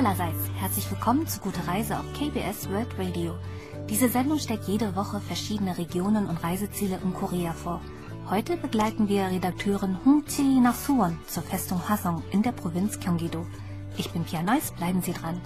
allerseits, herzlich willkommen zu Gute Reise auf KBS World Radio. Diese Sendung stellt jede Woche verschiedene Regionen und Reiseziele in Korea vor. Heute begleiten wir Redakteurin Hong Chili nach Suwon zur Festung Hasong in der Provinz Gyeonggi-do. Ich bin Pia Neuss, bleiben Sie dran.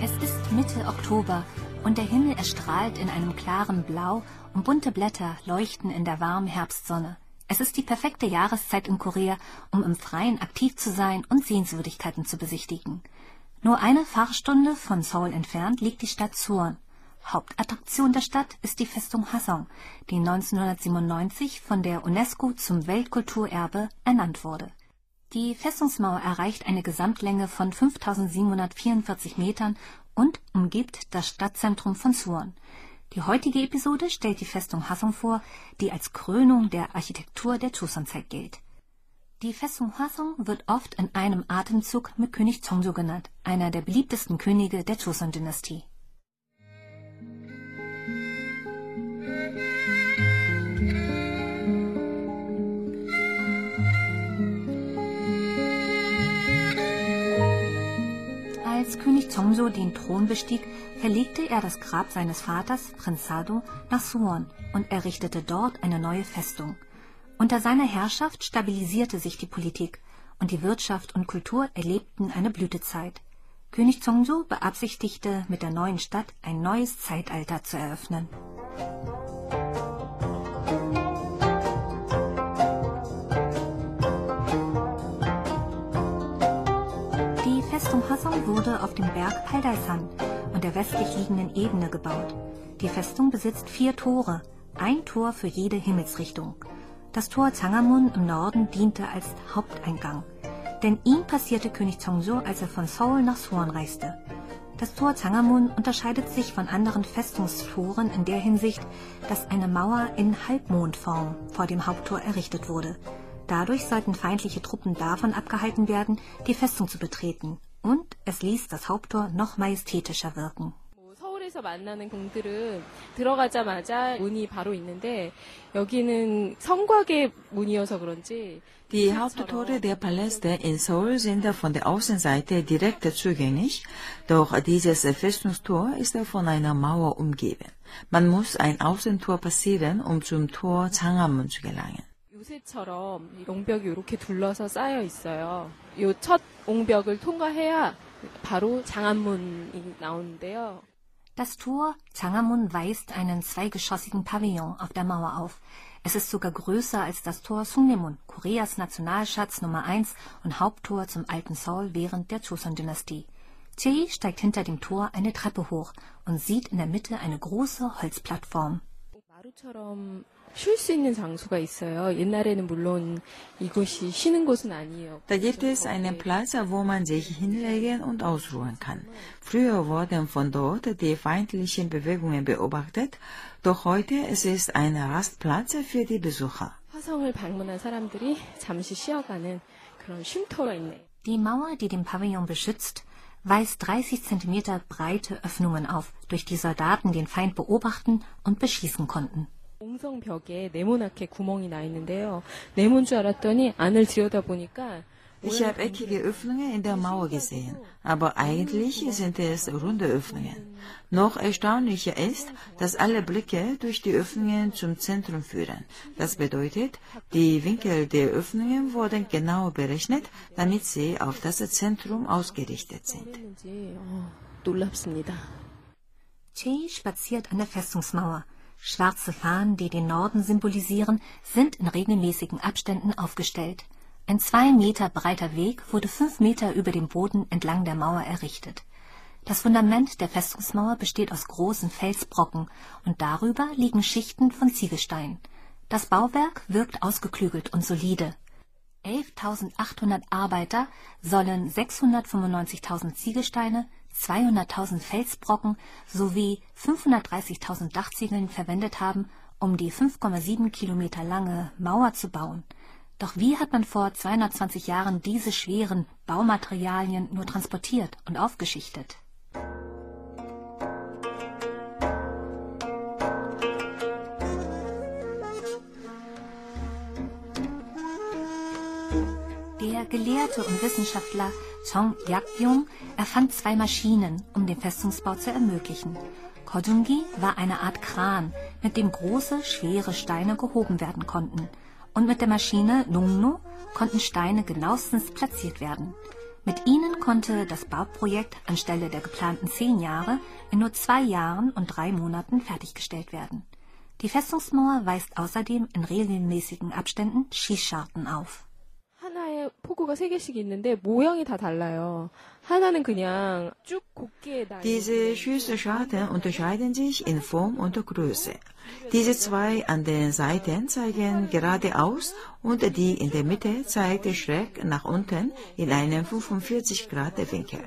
Es ist Mitte Oktober und der Himmel erstrahlt in einem klaren Blau und bunte Blätter leuchten in der warmen Herbstsonne. Es ist die perfekte Jahreszeit in Korea, um im Freien aktiv zu sein und Sehenswürdigkeiten zu besichtigen. Nur eine Fahrstunde von Seoul entfernt liegt die Stadt Suwon. Hauptattraktion der Stadt ist die Festung Hasong, die 1997 von der UNESCO zum Weltkulturerbe ernannt wurde. Die Festungsmauer erreicht eine Gesamtlänge von 5744 Metern und umgibt das Stadtzentrum von Suwon. Die heutige Episode stellt die Festung Hasong vor, die als Krönung der Architektur der Joseon-Zeit gilt. Die Festung Hasong wird oft in einem Atemzug mit König Chongjo genannt, einer der beliebtesten Könige der Joseon-Dynastie. Als König Chongjo den Thron bestieg, verlegte er das Grab seines Vaters, Prinz Sado, nach Suwon und errichtete dort eine neue Festung. Unter seiner Herrschaft stabilisierte sich die Politik und die Wirtschaft und Kultur erlebten eine Blütezeit. König Chongjo beabsichtigte, mit der neuen Stadt ein neues Zeitalter zu eröffnen. Wurde auf dem Berg Paldaisan und der westlich liegenden Ebene gebaut. Die Festung besitzt vier Tore, ein Tor für jede Himmelsrichtung. Das Tor Zangamun im Norden diente als Haupteingang, denn ihn passierte König Chongjo, als er von Seoul nach Suwon reiste. Das Tor Zangamun unterscheidet sich von anderen Festungstoren in der Hinsicht, dass eine Mauer in Halbmondform vor dem Haupttor errichtet wurde. Dadurch sollten feindliche Truppen davon abgehalten werden, die Festung zu betreten Und es ließ das Haupttor noch majestätischer wirken. 서울에서 만나는 궁들은 들어가자마자 문이 바로 있는데 여기는 성곽의 문이어서 그런지 Die Haupttore der Paläste in Seoul sind von der Außenseite direkt zugänglich, doch dieses Festungstor ist von einer Mauer umgeben. Man muss ein Außentor passieren, um zum Tor Chang'anmun zu gelangen. 요새처럼 용벽이 이렇게 둘러서 쌓여 있어요. 요 첫 옹벽을 통과해야 바로 장안문이 나오는데요. Das Tor Changamun weist einen zweigeschossigen Pavillon auf der Mauer auf. Es ist sogar größer als das Tor Sungnemun, Koreas Nationalschatz Nummer 1 und Haupttor zum alten Seoul während der Joseon-Dynastie. Chei steigt hinter dem Tor eine Treppe hoch und sieht in der Mitte eine große Holzplattform. 마루처럼 Da gibt es einen Platz, wo man sich hinlegen und ausruhen kann. Früher wurden von dort die feindlichen Bewegungen beobachtet, doch heute es ist es ein Rastplatz für die Besucher. Die Mauer, die den Pavillon beschützt, weist 30 cm breite Öffnungen auf, durch die Soldaten den Feind beobachten und beschießen konnten. 옹성벽에 네모나게 구멍이 나 있는데요. 네모인 줄 알았더니 안을 들여다보니까 Ich habe eckige Öffnungen in der Mauer gesehen, aber eigentlich sind es runde Öffnungen. Noch erstaunlicher ist, dass alle Blicke durch die Öffnungen zum Zentrum führen. Das bedeutet, die Winkel der Öffnungen wurden genau berechnet, damit sie auf das Zentrum ausgerichtet sind. 놀랍습니다. Che spaziert an der Festungsmauer. Schwarze Fahnen, die den Norden symbolisieren, sind in regelmäßigen Abständen aufgestellt. Ein zwei Meter breiter Weg wurde fünf Meter über dem Boden entlang der Mauer errichtet. Das Fundament der Festungsmauer besteht aus großen Felsbrocken und darüber liegen Schichten von Ziegelstein. Das Bauwerk wirkt ausgeklügelt und solide. 11.800 Arbeiter sollen 695.000 Ziegelsteine, 200.000 Felsbrocken sowie 530.000 Dachziegeln verwendet haben, um die 5,7 Kilometer lange Mauer zu bauen. Doch wie hat man vor 220 Jahren diese schweren Baumaterialien nur transportiert und aufgeschichtet? Gelehrte und Wissenschaftler Chong Yak-yung erfand zwei Maschinen, um den Festungsbau zu ermöglichen. Kojungi war eine Art Kran, mit dem große, schwere Steine gehoben werden konnten. Und mit der Maschine Lungno konnten Steine genauestens platziert werden. Mit ihnen konnte das Bauprojekt anstelle der geplanten zehn Jahre in nur zwei Jahren und drei Monaten fertiggestellt werden. Die Festungsmauer weist außerdem in regelmäßigen Abständen Schießscharten auf. 하나의 포구가 세 개씩 있는데 모양이 다 달라요. 하나는 그냥 쭉 곱게 나 Diese Schüsselscharten unterscheiden sich in Form und Größe. Diese zwei an den Seiten zeigen geradeaus und die in der Mitte zeigt schräg nach unten in einem 45 Grad Winkel.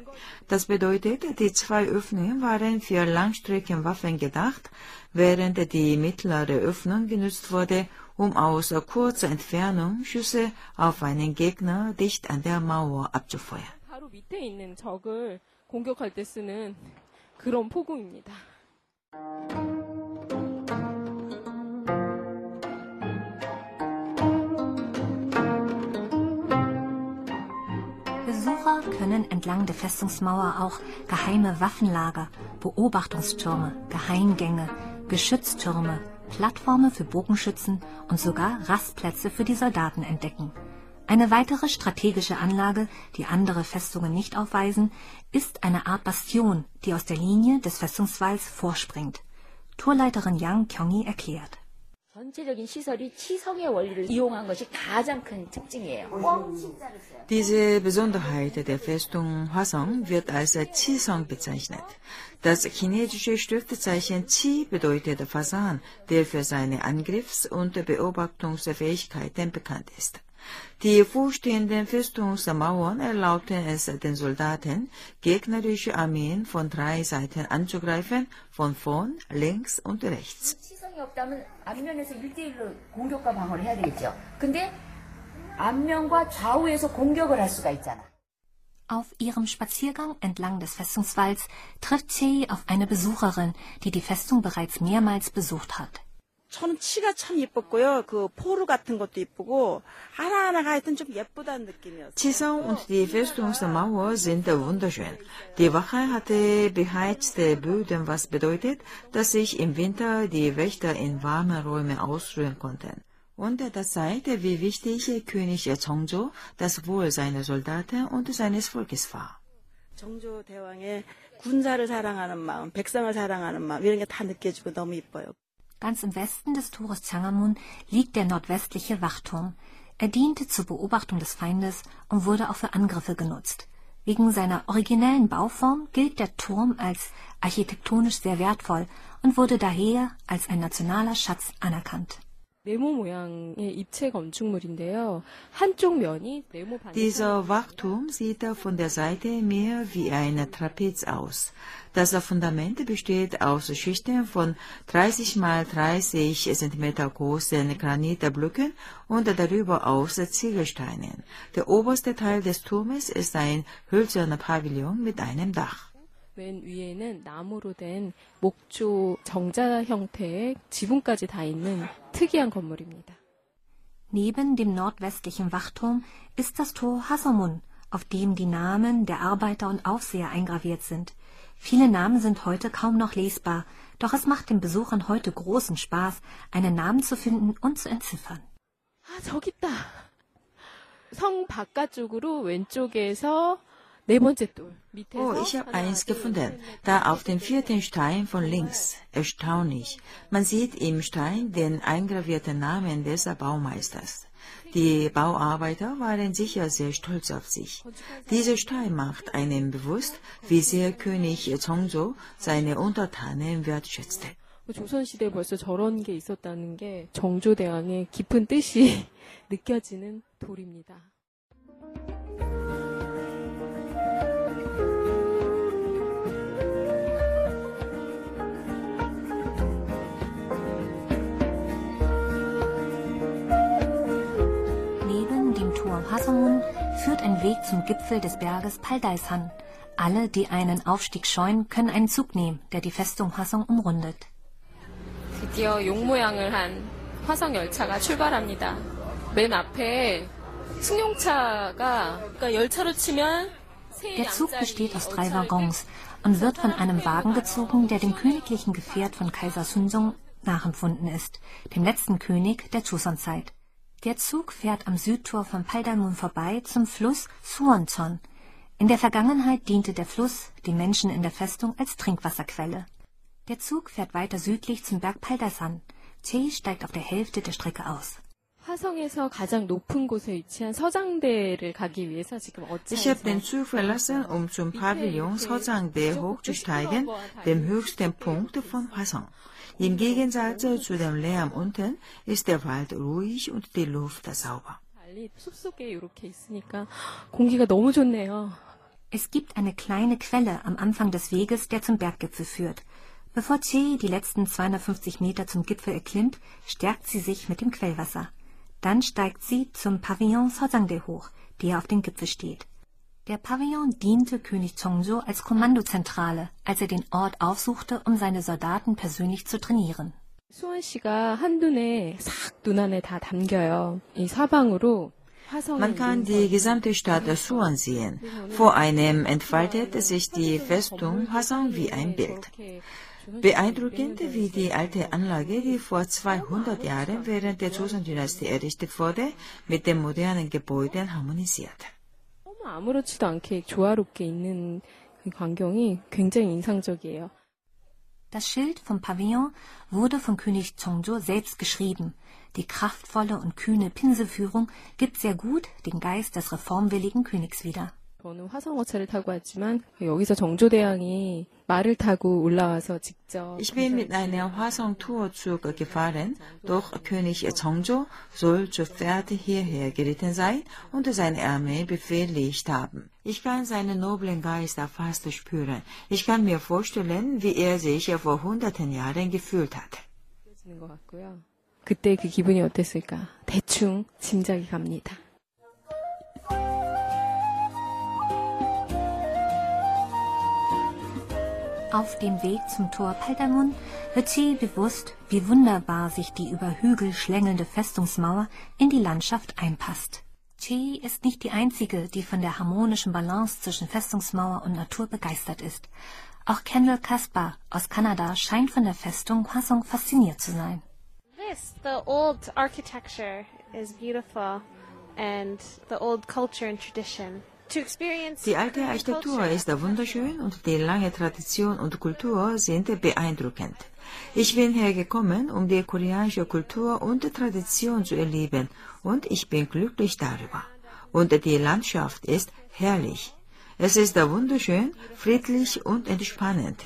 Das bedeutet, die zwei Öffnungen waren für Langstreckenwaffen gedacht, während die mittlere Öffnung genutzt wurde, um aus kurzer Entfernung Schüsse auf einen Gegner dicht an der Mauer abzufeuern. Besucher können entlang der Festungsmauer auch geheime Waffenlager, Beobachtungstürme, Geheimgänge, Geschütztürme, Plattformen für Bogenschützen und sogar Rastplätze für die Soldaten entdecken. Eine weitere strategische Anlage, die andere Festungen nicht aufweisen, ist eine Art Bastion, die aus der Linie des Festungswalls vorspringt. Tourleiterin Yang Kyongi erklärt. Diese Besonderheit der Festung Hwasong wird als Qisong bezeichnet. Das chinesische Schriftzeichen Qi bedeutet Fasan, der für seine Angriffs- und Beobachtungsfähigkeiten bekannt ist. Die vorstehenden Festungsmauern erlaubten es den Soldaten, gegnerische Armeen von drei Seiten anzugreifen, von vorn, links und rechts. 치성이 없다면 앞면에서 1대1로 공격과 방어를 해야 되겠죠. 근데 앞면과 좌우에서 공격을 할 수가 있잖아. Auf ihrem Spaziergang entlang des Festungswalls trifft Chei auf eine Besucherin, die die Festung bereits mehrmals besucht hat. 저는 치가 참 예뻤고요. 그 포르 같은 것도 예쁘고 하나하나가 하여튼 좀 예쁘다는 느낌이었어요. Zisau und die Festungsmauer sind wunderschön. Die Wache hatte beheizte Böden, was bedeutet, dass sich im Winter die Wächter in warmen Räumen ausruhen konnten. Und das zeigte, wie wichtig König Chongzhou das Wohl seiner Soldaten und seines Volkes war. 정조 대왕의 군사를 사랑하는 마음, 백성을 사랑하는 마음 이런 게 다 느껴지고 너무 이뻐요. Ganz im Westen des Tores Changamun liegt der nordwestliche Wachturm. Er diente zur Beobachtung des Feindes und wurde auch für Angriffe genutzt. Wegen seiner originellen Bauform gilt der Turm als architektonisch sehr wertvoll und wurde daher als ein nationaler Schatz anerkannt. 네모 모양의 입체 건축물인데요. 한쪽 면이 네모 반 Dieser Wachturm sieht von der Seite mehr wie ein Trapez aus. Das Fundament besteht aus Schichten von 30 mal 30 cm großen Granitblöcken und darüber aus Ziegelsteinen. Der oberste Teil des Turmes ist ein hölzerner Pavillon mit einem Dach. 맨 위에는 나무로 된 목조 정자 형태의 지붕까지 다 있는 특이한 건물입니다. Neben dem nordwestlichen Wachturm ist das Tor Hasomun, auf dem die Namen der Arbeiter und Aufseher eingraviert sind. Viele Namen sind heute kaum noch lesbar, doch es macht den Besuchern heute großen Spaß, einen Namen zu finden und zu entziffern. 아, 저기 있다. 성 바깥쪽으로 왼쪽에서 네 번째 돌 밑에서 Oh, ich habe 하나, eins 둘, gefunden. 셋, 넷, Da auf dem vierten Stein von links. Erstaunlich. Man sieht im Stein den eingravierten Namen des Baumeisters. Die Bauarbeiter waren sicher sehr stolz auf sich. Dieser Stein macht einem bewusst, wie sehr König Chongzhou seine Untertanen wertschätzte. 조선시대에 벌써 저런 게 있었다는 게 정조대왕의 깊은 뜻이 느껴지는 돌입니다. dem Tor Hasomun führt ein Weg zum Gipfel des Berges Paldaisan. Alle, die einen Aufstieg scheuen, können einen Zug nehmen, der die Festung Hasong umrundet. 드디어 용 모양을 한 화성 열차가 출발합니다. 맨 앞에 승용차가 그러니까 열차로 치면 세 Der Zug 양짜리 besteht aus drei 열차를 Waggons und wird von einem Wagen gezogen, der dem königlichen Gefährt von Kaiser Sunjong nachempfunden ist, dem letzten König der Joseon-Zeit. Der Zug fährt am Südtor von Paldamun vorbei zum Fluss Suonton. In der Vergangenheit diente der Fluss den Menschen in der Festung als Trinkwasserquelle. Der Zug fährt weiter südlich zum Berg Paldasan. Chey steigt auf der Hälfte der Strecke aus. Ich habe den Zug verlassen, um zum Pavillon Sojangdae hochzusteigen, dem höchsten Punkt von Hwasong. Im Gegensatz zu dem Lärm unten ist der Wald ruhig und die Luft sauber. Es gibt eine kleine Quelle am Anfang des Weges, der zum Berggipfel führt. Bevor Che die letzten 250 Meter zum Gipfel erklimmt, stärkt sie sich mit dem Quellwasser. Dann steigt sie zum Pavillon Sozangde hoch, der auf dem Gipfel steht. Der Pavillon diente König Chongjo als Kommandozentrale, als er den Ort aufsuchte, um seine Soldaten persönlich zu trainieren. 수원 씨가 한눈에 싹 눈안에 다 담겨요. 이 사방으로 화성의 Man kann die gesamte Stadt Suwon sehen. Vor einem entfaltet sich die Festung Hwasong wie ein Bild. Beeindruckend wie die alte Anlage, die vor 200 Jahren während der Joseon-Dynastie errichtet wurde, mit den modernen Gebäuden harmonisiert. 너무 아무렇지도 않게 조화롭게 있는 그 광경이 굉장히 인상적이에요. Das Schild vom Pavillon wurde von König Chongjo selbst geschrieben. Die kraftvolle und kühne Pinselführung gibt sehr gut den Geist des reformwilligen Königs wieder. 저는 화성어차를 타고 왔지만 여기서 정조대왕이 말을 타고 올라와서 직접 Ich bin mit einem Hwasong-Tourzug gefahren, doch König Chongjo soll zu Pferd hierher geritten sein und seine Armee befehligt haben. Ich kann seinen noblen Geist fast spüren. Ich kann mir vorstellen, wie er sich vor hunderten Jahren gefühlt hat. 느껴지는 것 같고요. 그때 그 기분이 어땠을까? 대충 짐작이 갑니다. Auf dem Weg zum Tor Paldamun wird Chi bewusst, wie wunderbar sich die über Hügel schlängelnde Festungsmauer in die Landschaft einpasst. Chi ist nicht die einzige, die von der harmonischen Balance zwischen Festungsmauer und Natur begeistert ist. Auch Kendall Kaspar aus Kanada scheint von der Festung Hwasong fasziniert zu sein. This, the old architecture is beautiful and the old culture and tradition. Die alte Architektur ist wunderschön und die lange Tradition und Kultur sind beeindruckend. Ich bin hergekommen, um die koreanische Kultur und Tradition zu erleben und ich bin glücklich darüber. Und die Landschaft ist herrlich. Es ist wunderschön, friedlich und entspannend.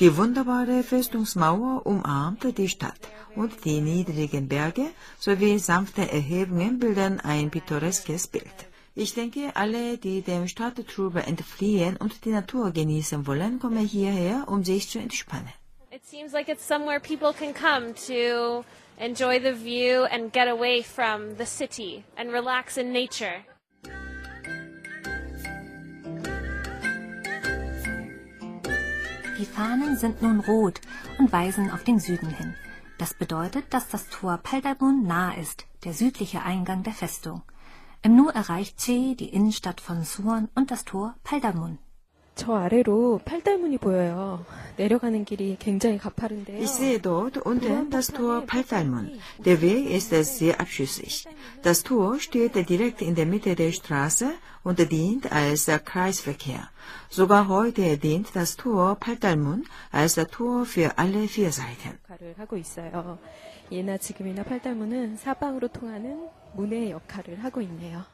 Die wunderbare Festungsmauer umarmt die Stadt und die niedrigen Berge sowie sanfte Erhebungen bilden ein pittoreskes Bild. Ich denke, alle, die dem Stadttrub entfliehen und die Natur genießen wollen, kommen hierher, um sich zu entspannen. It seems like it's somewhere people can come to enjoy the view and get away from the city and relax in nature. Die Fahnen sind nun rot und weisen auf den Süden hin. Das bedeutet, dass das Tor Paldamun nahe ist, der südliche Eingang der Festung. Im Nu erreicht Che die Innenstadt von Suwon und das Tor Paldamun. 저 아래로 팔달문이 보여요. 내려가는 길이 굉장히 가파른데요. Ich sehe dort unten das Tor Paltalmun. Der Weg ist sehr abschüssig. Das Tor steht direkt in der Mitte der Straße und dient als Kreisverkehr. Sogar heute dient das Tor Paltalmun als Tor für alle vier Seiten. 역할을 하고 있어요. 예나 지금이나 팔달문은 사방으로 통하는 문의 역할을 하고 있네요.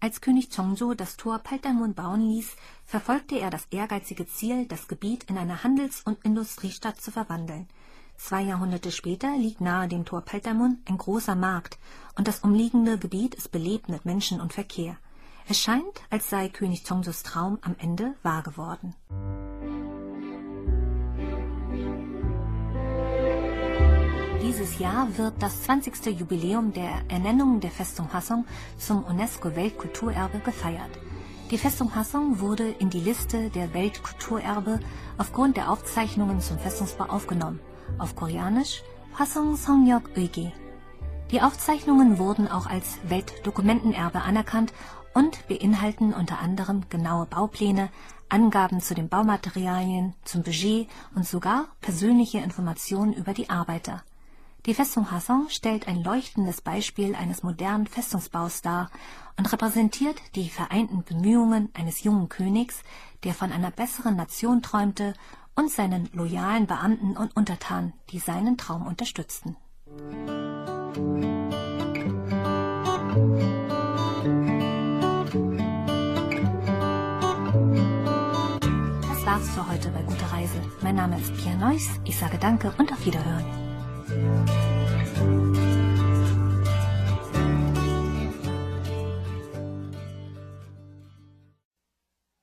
Als König Chongjo das Tor Paltamun bauen ließ, verfolgte er das ehrgeizige Ziel, das Gebiet in eine Handels- und Industriestadt zu verwandeln. Zwei Jahrhunderte später liegt nahe dem Tor Paltamun ein großer Markt und das umliegende Gebiet ist belebt mit Menschen und Verkehr. Es scheint, als sei König Chongjos Traum am Ende wahr geworden. Dieses Jahr wird das 20. Jubiläum der Ernennung der Festung Hassong zum UNESCO-Weltkulturerbe gefeiert. Die Festung Hassong wurde in die Liste der Weltkulturerbe aufgrund der Aufzeichnungen zum Festungsbau aufgenommen. Auf Koreanisch Hassong Songyok Uige. Die Aufzeichnungen wurden auch als Weltdokumentenerbe anerkannt und beinhalten unter anderem genaue Baupläne, Angaben zu den Baumaterialien, zum Budget und sogar persönliche Informationen über die Arbeiter. Die Festung Hassan stellt ein leuchtendes Beispiel eines modernen Festungsbaus dar und repräsentiert die vereinten Bemühungen eines jungen Königs, der von einer besseren Nation träumte, und seinen loyalen Beamten und Untertanen, die seinen Traum unterstützten. Das war's für heute bei Gute Reise. Mein Name ist Pia Neuss. Ich sage Danke und auf Wiederhören.